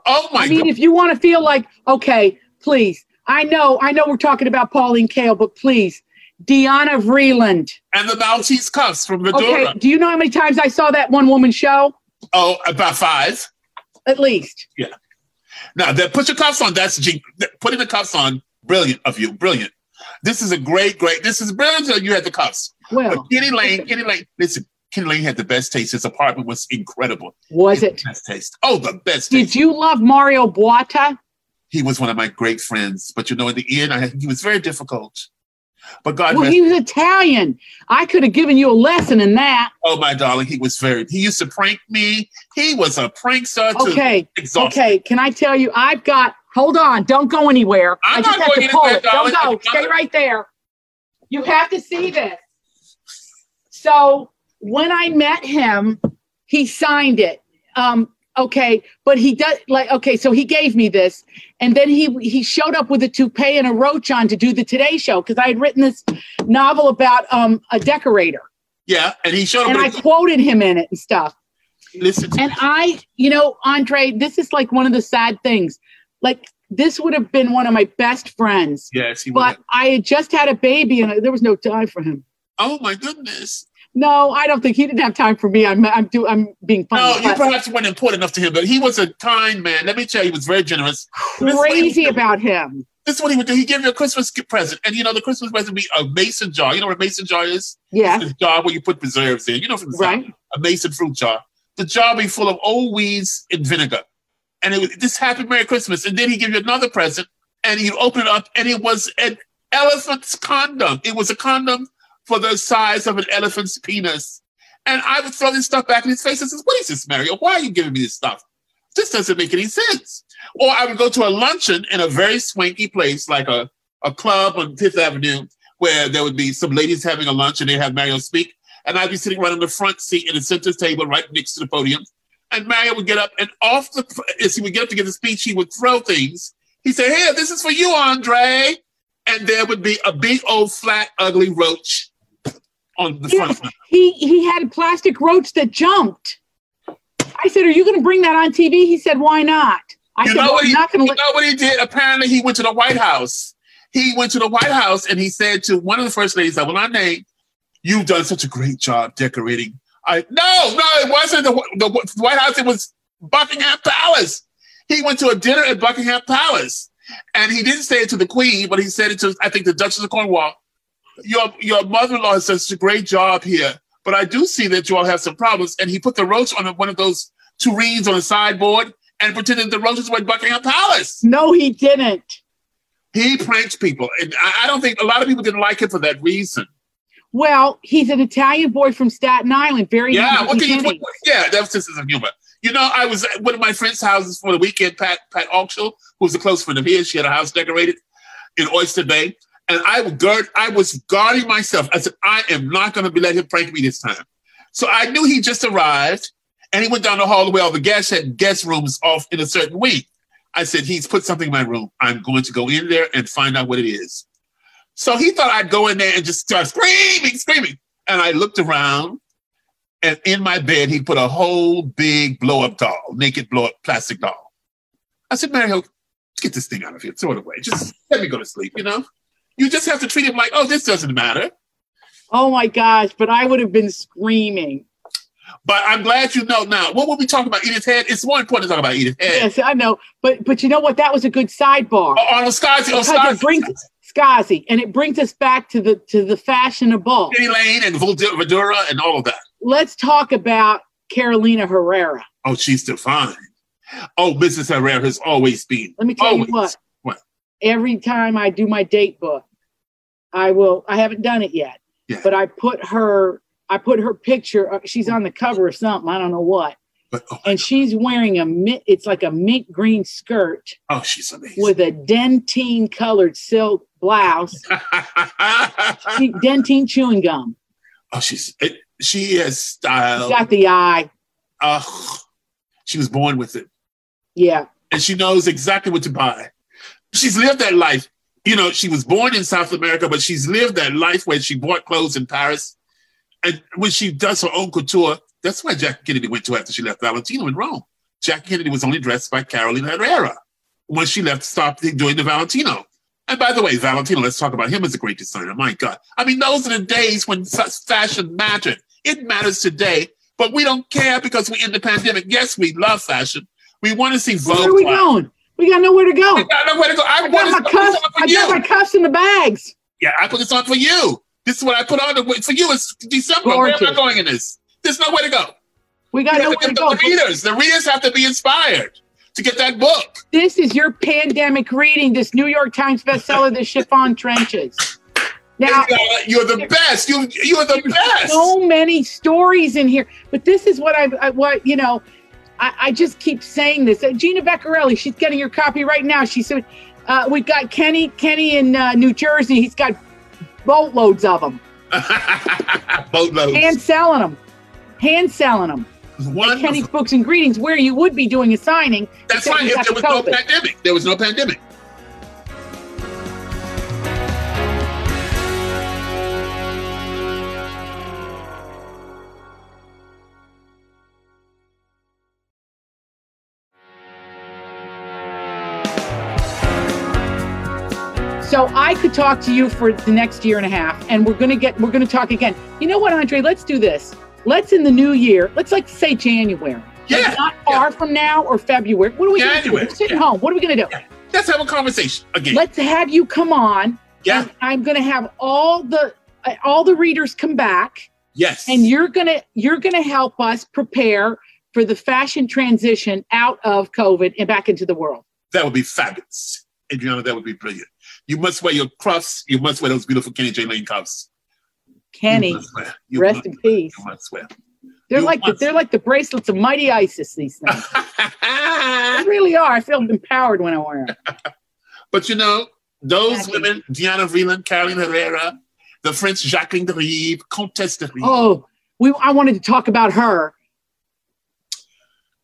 Oh my I mean, god. if you want to feel like, okay, please. I know. I know. We're talking about Pauline Kael, but please, Diana Vreeland. And the Maltese cuffs from Verdura. Okay. Do you know how many times I saw that one woman show? Oh, about five. At least. Yeah. Now, that put your cuffs on. That's G. Putting the cuffs on. Brilliant of you. Brilliant. This is a great, great. This is brilliant. You had the cuffs. But Well, Kenny Lane, Kenny Lane. Listen, Kenny Lane had the best taste. His apartment was incredible. was it? the best taste? Oh, the best Did taste. you love Mario Buatta? He was one of my great friends. But you know, in the end, I he was very difficult. But God Well, he was Italian. I could have given you a lesson in that. oh my darling, he was very. He used to prank me. He was a prankster to Okay. Okay. Can I tell you? I've got. Hold on. Don't go anywhere. I'm I just have to pull it. Don't go. Stay right there. You have to see this. So when I met him, he signed it. Um, okay, but he does like okay, so he gave me this, and then he he showed up with a toupee and a roach on to do the Today Show because I had written this novel about um a decorator, Yeah, and he showed and I quoted him in it and stuff. Listen, to And. I, you know, Andre, this is like one of the sad things. Like this would have been one of my best friends, yes, he but would. I had just had a baby and there was no time for him. Oh my goodness! No, I don't think he didn't have time for me. I'm I'm do I'm being funny. No, you perhaps weren't important enough to him, but he was a kind man. Let me tell you, he was very generous. This is what he would crazy about him. This is what he would do. He give you a Christmas gift present, and you know the Christmas present would be a mason jar. You know what a mason jar is? Yeah, It's a jar where you put preserves in. You know from the right. South, a mason fruit jar. The jar be full of old weeds and vinegar, and it was this happy Merry Christmas. And then he give you another present, and you open it up, and it was an elephant's condom. It was a condom for the size of an elephant's penis. And I would throw this stuff back in his face and says, "What is this, Mario? Why are you giving me this stuff? This doesn't make any sense." Or I would go to a luncheon in a very swanky place, like a, a club on Fifth Avenue, where there would be some ladies having a lunch and they have Mario speak. And I'd be sitting right on the front seat in the center table, right next to the podium. And Mario would get up and off the, as he would get up to give the speech, he would throw things. He said, Here, this is for you, Andre. And there would be a big old flat, ugly roach on the Yeah. front. He he had a plastic roach that jumped. I said, "Are you going to bring that on TV?" He said, "Why not?" I You said, know well, what he- not going You to let." know what he did? Apparently, he went to the White House. He went to the White House and he said to one of the first ladies, I will not name, you've done such a great job decorating. I no, no, it wasn't the, the White House. It was Buckingham Palace. He went to a dinner at Buckingham Palace, and he didn't say it to the Queen, but he said it to I think the Duchess of Cornwall. Your your mother-in-law has done such a great job here, but I do see that you all have some problems. And he put the roach on one of those tureens on the sideboard and pretended the roaches were at Buckingham Palace. No, he didn't. He pranks people, and I, I don't think a lot of people didn't like him for that reason. Well, he's an Italian boy from Staten Island. Very Yeah, what can you? What, yeah, that's just of humor. You know, I was at one of my friends' houses for the weekend. Pat Pat Auction, who's a close friend of his, she had a house decorated in Oyster Bay, and I guard. I was guarding myself. I said, I am not going to be let him prank me this time. So I knew he just arrived, and he went down the hallway. All the guests had guest rooms off in a certain week. I said, he's put something in my room. I'm going to go in there and find out what it is. So he thought I'd go in there and just start screaming, screaming. And I looked around, and in my bed, he put a whole big blow up doll, naked blow up plastic doll. I said, Mario, get this thing out of here, throw it away. Just let me go to sleep, you know? You just have to treat him like, oh, this doesn't matter. Oh my gosh! But I would have been screaming. But I'm glad you know now. What were we talking about? Edith Head? It's more important to talk about Edith Head. Yes, I know. But but you know what? That was a good sidebar. Oh, Arnold Scaasi, oh, Because it brings Scaasi, and it brings us back to the to the fashionable. Kenny Lane and Verdura and all of that. Let's talk about Carolina Herrera. Oh, she's fine. Oh, Mrs. Herrera has always been. Let me tell Always. you what. What? Every time I do my date book, I will. I haven't done it yet, Yeah. but I put her. I put her picture. She's on the cover of something. I don't know what, But oh, and she's wearing a mint. It's like a mint green skirt oh she's amazing. with a dentine colored silk blouse. She- dentine chewing gum. oh, she's it, she has style. She's got the eye. Ugh. she was born with it, Yeah. and she knows exactly what to buy. She's lived that life. You know, she was born in South America, but she's lived that life where she bought clothes in Paris, and when she does her own couture, that's why Jackie Kennedy went to after she left Valentino in Rome. Jackie Kennedy was only dressed by Carolina Herrera when she left, stopped doing the Valentino. And by the way, Valentino, let's talk about him as a great designer. My God. I mean, those are the days when fa- fashion mattered. It matters today, but we don't care because we're in the pandemic. Yes, we love fashion. We want to see Vogue. Where are we going? We got nowhere to go. We got nowhere to go. I, I got my to put this cuffs. I got my cuffs in the bags. Yeah, I put this on for you. This is what I put on for you. It's December. Where am I going in this? There's nowhere to go. We got You nowhere to to go. the readers. The readers have to be inspired to get that book. This is your pandemic reading. This New York Times bestseller, The Chiffon Trenches. Now, are- you're the best. You you are the best. so many stories in here, but this is what I, I what you know. I, I just keep saying this. Uh, Gina Beccarelli, she's getting your copy right now. She said, uh, "We've got Kenny, Kenny in uh, New Jersey. He's got boatloads of them Boatloads. Hand selling them. hand selling them. Wonderful. Kenny's Books and Greetings, where you would be doing a signing. That's right. If there was the no pandemic, there was no pandemic. So I could talk to you for the next year and a half, and we're gonna get we're gonna talk again. You know what, Andre? Let's do this. Let's in the new year. Let's like say January. Like, Yeah. not far from now or February. What are we gonna do? We're sitting yeah. home. What are we gonna do? Let's have a conversation again. Let's have you come on. yeah. and I'm gonna have all the uh, all the readers come back, Yes. and you're gonna you're gonna help us prepare for the fashion transition out of COVID and back into the world. that would be fabulous. Adriana, that would be brilliant. You must wear your cuffs. You must wear those beautiful Kenny J. Lane cuffs. Kenny, You must wear. You rest in peace. You must wear. They're You like the, they're like the bracelets of mighty Isis. These things. They really are. I feel empowered when I wear them. but you know, those women, Diana Vreeland, Carolina Herrera, the French Jacqueline de Ribes, Comtesse de Ribes. Oh, we. I wanted to talk about her.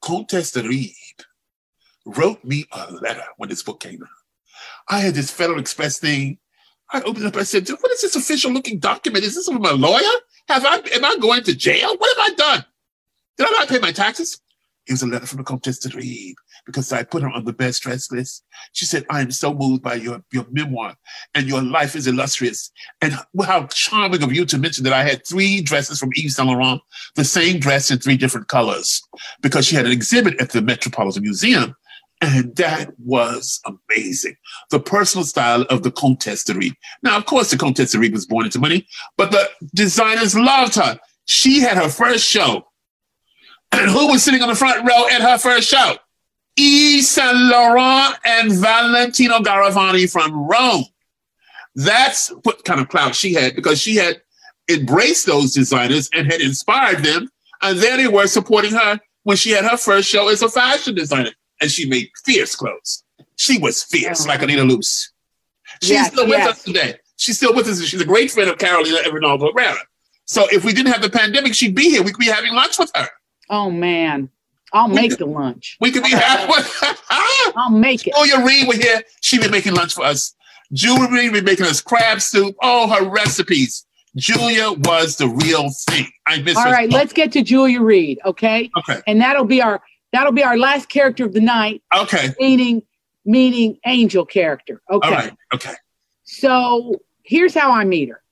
Comtesse de Ribes wrote me a letter when this book came out. I had this Federal Express thing. I opened up. I said, "What is this official looking document? Is this from a lawyer? Have I? Am I going to jail? What have I done? Did I not pay my taxes?" It was a letter from the Comtesse de Ribes because I put her on the best dressed list. She said, "I am so moved by your your memoir, and your life is illustrious. And how charming of you to mention that I had three dresses from Yves Saint Laurent, the same dress in three different colors." because she had an exhibit at the Metropolitan Museum. And that was amazing. The personal style of the Comtesse de Ribes. Now, of course, the Comtesse de Ribes was born into money, but the designers loved her. She had her first show. And who was sitting on the front row at her first show? Yves Saint Laurent and Valentino Garavani from Rome. That's what kind of clout she had because she had embraced those designers and had inspired them. And there they were supporting her when she had her first show as a fashion designer. And she made fierce clothes. She was fierce, oh, like Anita Luce. She's Yes, still with yes. us today. She's still with us. She's a great friend of Carolina Reinaldo Herrera. So if we didn't have the pandemic, she'd be here. We could be having lunch with her. Oh man, I'll We make could- the lunch. We could be having I'll make it. Oh, Julia Reed were here. She'd be making lunch for us. Julia Reed would be making us crab soup. Oh, her recipes. Julia was the real thing. I miss All right, let's get to Julia Reed, okay? Okay. And that'll be our that'll be our last character of the night, Okay. meaning meaning angel character. Okay. Right. Okay. So here's how I meet her.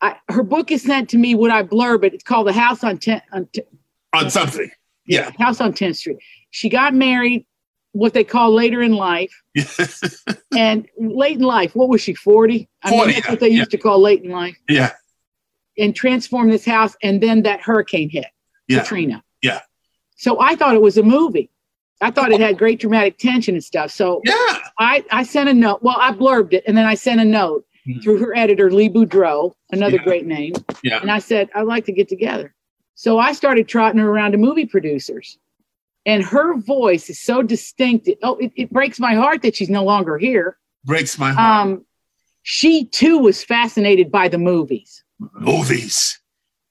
I, her book is sent to me. Would I blurb it? It's called The House on, 10, on T- On something. Yeah. House on 10th Street. She got married, what they call later in life. And late in life, what was she, 40? I 40, mean, that's what they yeah. used to call late in life. yeah. And transformed this house. And then that hurricane hit, Yeah. Katrina. So I thought it was a movie. I thought it had great dramatic tension and stuff. So Yeah. I, I sent a note. Well, I blurbed it and then I sent a note Mhm. through her editor, Lee Boudreaux, another Yeah. great name. Yeah. And I said, I'd like to get together. So I started trotting her around to movie producers. And her voice is so distinct. Oh, it, it breaks my heart that she's no longer here. Breaks my heart. Um, she too was fascinated by the movies. Movies.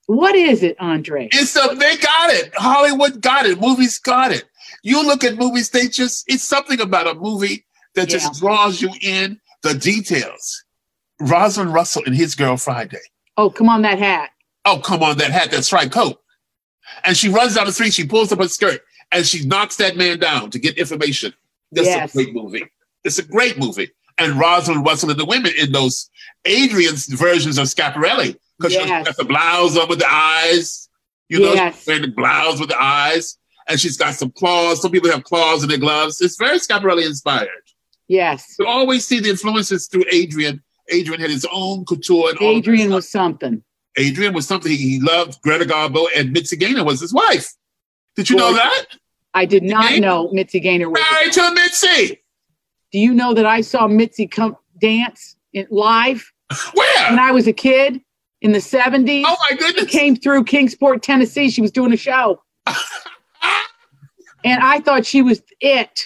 What is it, Andre? It's a, they got it. Hollywood got it. Movies got it. You look at movies, they just, it's something about a movie that Yeah. just draws you in the details. Rosalind Russell and his girl Friday. Oh, come on, that hat. Oh, come on, that hat, that striped coat. And she runs down the street, she pulls up her skirt, and she knocks that man down to get information. That's Yes. a great movie. It's a great movie. And Rosalind Russell and the women in those Adrian's versions of Schiaparelli, because she's got the blouse on with the eyes. You know, Yes. she's wearing the blouse with the eyes, and she's got some claws. Some people have claws in their gloves. It's very Schiaparelli inspired. Yes. You always see the influences through Adrian. Adrian had his own couture. And all of that Adrian was something. Adrian was something he loved. Greta Garbo and Mitzi Gaynor was his wife. Did you know that? I did not Gaynor? know Mitzi Gaynor was. Married to Mitzi. Do you know that I saw Mitzi come dance in, live Where? when I was a kid in the 70s? oh my She goodness. came through Kingsport, Tennessee. She was doing a show. And I thought she was it.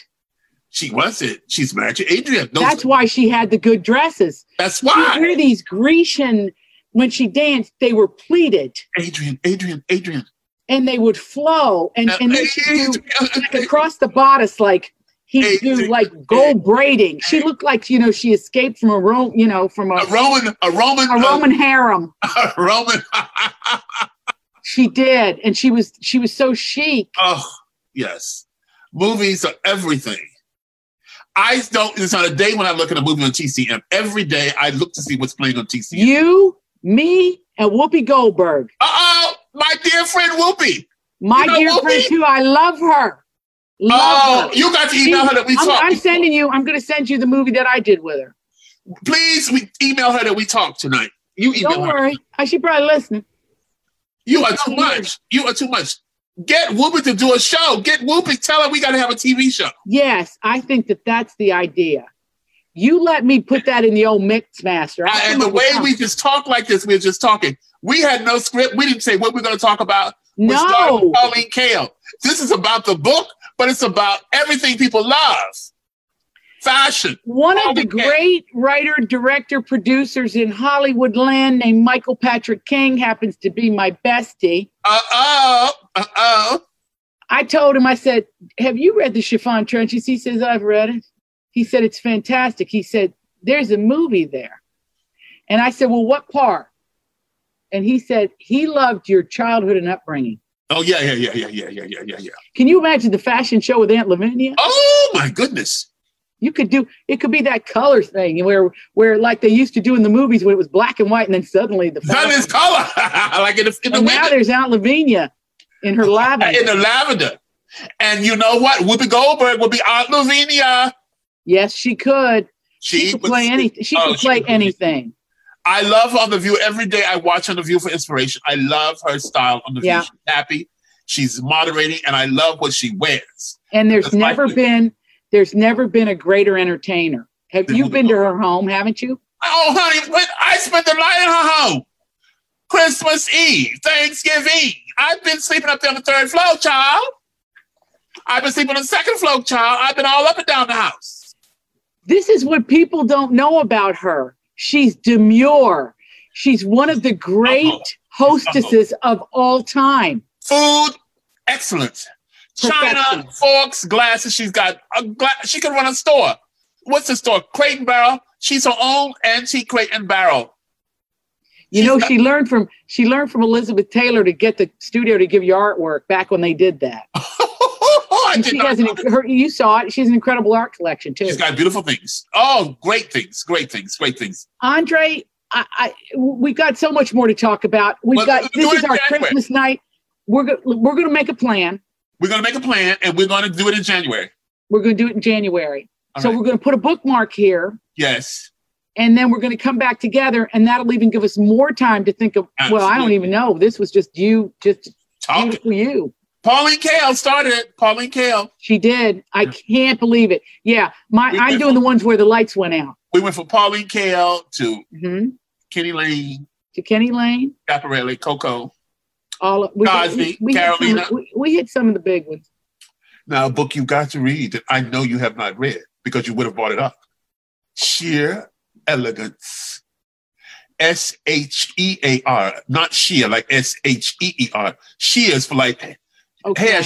She was it. She's to Adrian. Those- That's why she had the good dresses. that's She why. wore these Grecian, when she danced, they were pleated. Adrian, Adrian, Adrian. and they would flow, and and then she'd do like across the bodice, like Hey, do like gold braiding. She looked like you know she escaped from a Rome, you know, from a, a Roman, a Roman, a Roman harem. a Roman. She did, and she was she was so chic. oh, yes. Movies are everything. I don't. It's not a day when I look at a movie on TCM. Every day I look to see what's playing on TCM. You, me, and Whoopi Goldberg, Uh oh, my dear friend Whoopi. my You know dear Whoopi? friend too. I love her. Love Oh, her. you got to email her that we I'm, talked. I'm sending you. I'm going to send you the movie that I did with her. Please, we email her that we talked tonight. You email Don't her. worry. I should probably listen. You are too much. You are too much. Get Whoopi to do a show. Get Whoopi. Tell her we got to have a TV show. Yes, I think that that's the idea. You let me put that in the old mix master. Come and the way we just talk like this, we are just talking. We had no script. We didn't say what we're going to talk about. We started no, with Pauline Kael. This is about the book, but it's about everything people love. Fashion. one of the great writer, director, producers in Hollywood land named Michael Patrick King happens to be my bestie. Uh oh. Uh oh. I told him, I said, Have you read the Chiffon Trenches? He says, I've read it. He said, It's fantastic. He said, There's a movie there. And I said, Well, what part? And he said, He loved your childhood and upbringing. Oh yeah, yeah, yeah, yeah, yeah, yeah, yeah, yeah, yeah. Can you imagine the fashion show with Aunt Lavinia? Oh my goodness. You could do it could be that color thing where where like they used to do in the movies when it was black and white and then suddenly the That is color. like in the, in the and now there's Aunt Lavinia in her lavender. in the lavender. And you know what? Whoopi Goldberg will be Aunt Lavinia. yes, she could. She, could play anything. She Oh, could she play could play anything. I love on The View. Every day I watch on The View for inspiration. I love her style on The View. Yeah. She's happy. She's moderating, and I love what she wears. And there's That's never been there's never been a greater entertainer. Have you been to her home? Haven't you? Oh, honey, when I spent the night in her home. Christmas Eve, Thanksgiving. I've been sleeping up there on the third floor, child. I've been sleeping on the second floor, child. I've been all up and down the house. This is what people don't know about her. She's demure. She's one of the great Uh-oh. hostesses of all time. Food, excellent. China, forks, glasses. She's got a glass. She can run a store. What's the store? Crate and Barrel. She's her own antique crate and barrel. You She's know, got- she learned from she learned from Elizabeth Taylor to get the studio to give you artwork back when they did that. Oh, I And did she has an her, you saw it. She has an incredible art collection too. She's got beautiful things. Oh, great things, great things, great things. Andre, I, I we've got so much more to talk about. We've Well, got this is our January. Christmas night. We're go, we're going to make a plan. We're gonna make a plan, and we're gonna do it in January. We're going to do it in January. All so right. we're going to put a bookmark here, Yes. and then we're going to come back together, and that'll even give us more time to think of. Well, I don't even know. This was just you, just Talk. beautiful you. Pauline Kael started it. Pauline Kael. She did. I can't believe it. Yeah, my We I'm doing the ones where the lights went out. We went from Pauline Kael to hmm Kenny Lane, To Kenny Lane, Schiaparelli, Coco. all of- we, Cosby, we, hit some of Carolina. the- we, we hit some of the big ones. Now, a book you got to read that I know you have not read because you would have brought it up. Sheer Elegance. S H E A R, not sheer, like S H E E R. Shears for like Okay.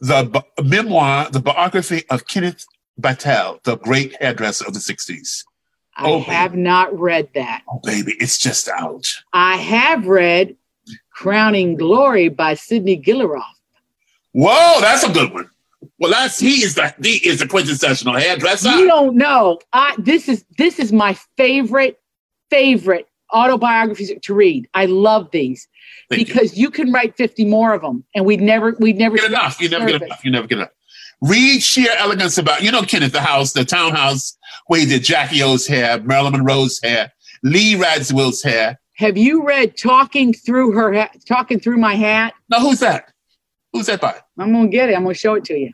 The bi- memoir, the biography of Kenneth Battelle, the great hairdresser of the 60s. I Oh, baby. have not read that. Oh, baby, it's just out. I have read Crowning Glory by Sydney Guilaroff. Whoa, that's a good one. Well, that's he is the he is the quintessential hairdresser. You don't know. I this is this is my favorite favorite autobiographies to read. I love these Thank because you. can write 50 more of them and we'd never we'd never get enough. You never get enough. You never get enough. Read sheer elegance about you know Kenneth the house, the townhouse where he did Jackie O's hair, Marilyn Monroe's hair, Lee Radziwill's hair. Have you read Talking Through Her ha- Talking Through My Hat? Now who's that? Who's that by? I'm going to get it. I'm going to show it to you.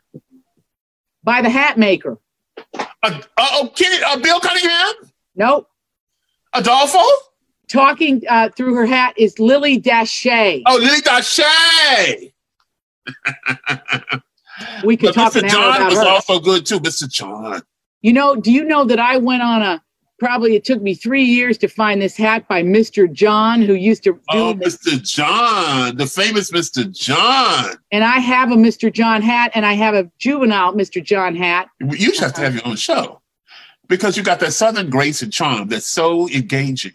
By the Hat Maker. Uh, uh, oh, Kenneth, uh, Bill Cunningham, Nope. Adolfo. Talking uh, Through Her Hat is Lilly Daché. Oh, Lilly Daché. we could But talk Mr. John about was her. also good too. Mr. John. You know, do you know that I went on a probably it took me three years to find this hat by Mr. John, who used to do Oh, this. Mr. John, the famous Mr. John. And I have a Mr. John hat, and I have a juvenile Mr. John hat. You should have to have your own show because you got that Southern grace and charm that's so engaging.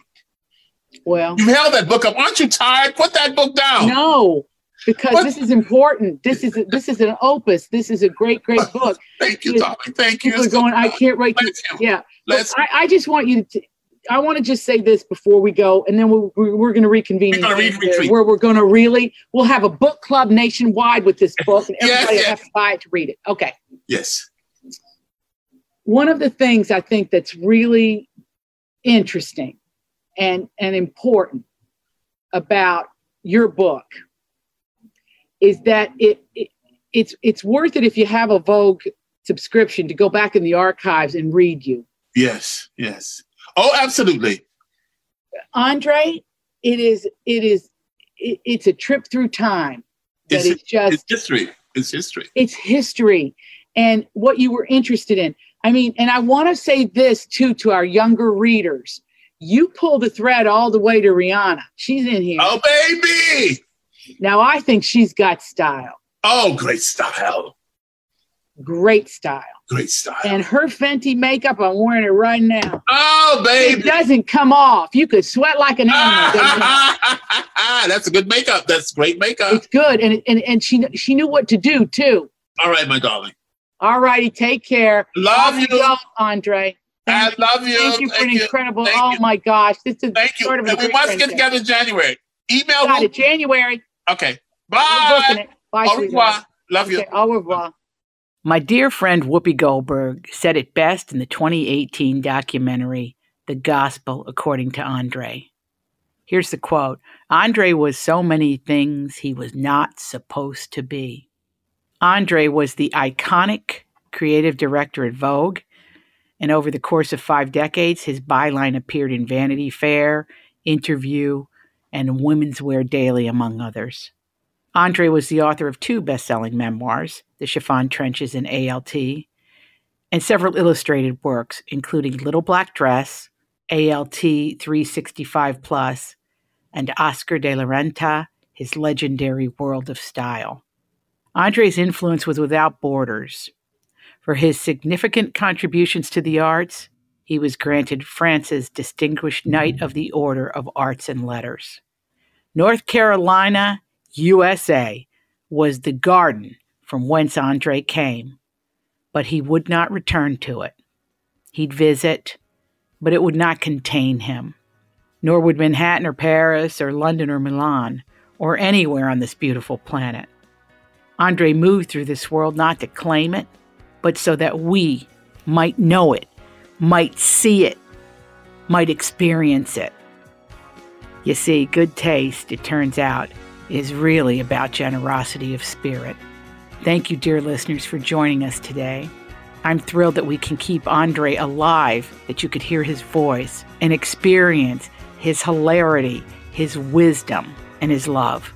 Well, You held that book up. Aren't you tired? Put that book down. no, because What? this is important. This is this is an opus. This is a great, great book. Thank you, darling. Thank you. People going. I can't write. Let's, yeah, let's I, I just want you to. I want to just say this before we go, and then we're, we're, going to reconvene. We're January, retreat. Where we're going to really, we'll have a book club nationwide with this book, and Yes, everybody will yes. have to buy it to read it. Okay. yes. One of the things I think that's really interesting and and important about your book is that it, it it's it's worth it if you have a Vogue subscription to go back in the archives and read you. Yes, yes. Oh, absolutely. Andre, it is it is it, it's a trip through time. That It's, it's just it's history. It's history. it's history and what you were interested in. I mean, and I want to say this too to our younger readers. You pull the thread all the way to Rihanna. She's in here. Oh, baby. Now I think she's got style. Oh, great style. Great style. Great style. And her Fenty makeup, I'm wearing it right now. oh, baby. It doesn't come off. You could sweat like an animal. That's a good makeup. That's great makeup. It's good. And, and, and she, she knew what to do too. All right, my darling. All righty. Take care. Love Off you. go, Andre. I love you. Thank you for an Thank you. incredible. Thank oh you. my gosh, this is Thank you. sort of a And we great must get together in January. Email Got me. it. January. Okay. Bye. Bye, Au sweetheart. revoir. Love you. Okay, au revoir. My dear friend Whoopi Goldberg said it best in the 2018 documentary, The Gospel According to Andre. Here's the quote Andre was so many things he was not supposed to be. Andre was the iconic creative director at Vogue, and over the course of five decades, his byline appeared in Vanity Fair, Interview, and Women's Wear Daily, among others. Andre was the author of two best selling memoirs, The Chiffon Trenches and ALT, and several illustrated works, including Little Black Dress, ALT 365 Plus, and Oscar de la Renta, his legendary World of Style. Andre's influence was without borders. For his significant contributions to the arts, he was granted France's Distinguished Knight of the Order of Arts and Letters. North Carolina, USA, was the garden from whence Andre came, but he would not return to it. He'd visit, but it would not contain him. Nor would Manhattan or Paris or London or Milan or anywhere on this beautiful planet. Andre moved through this world not to claim it, but so that we might know it, might see it, might experience it. You see, good taste, it turns out, is really about generosity of spirit. Thank you, dear listeners, for joining us today. I'm thrilled that we can keep Andre alive, that you could hear his voice and experience his hilarity, his wisdom, and his love.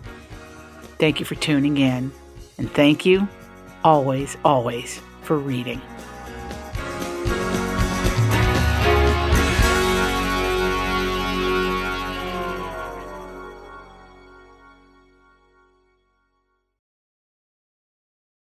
Thank you for tuning in, and thank you always, always for reading.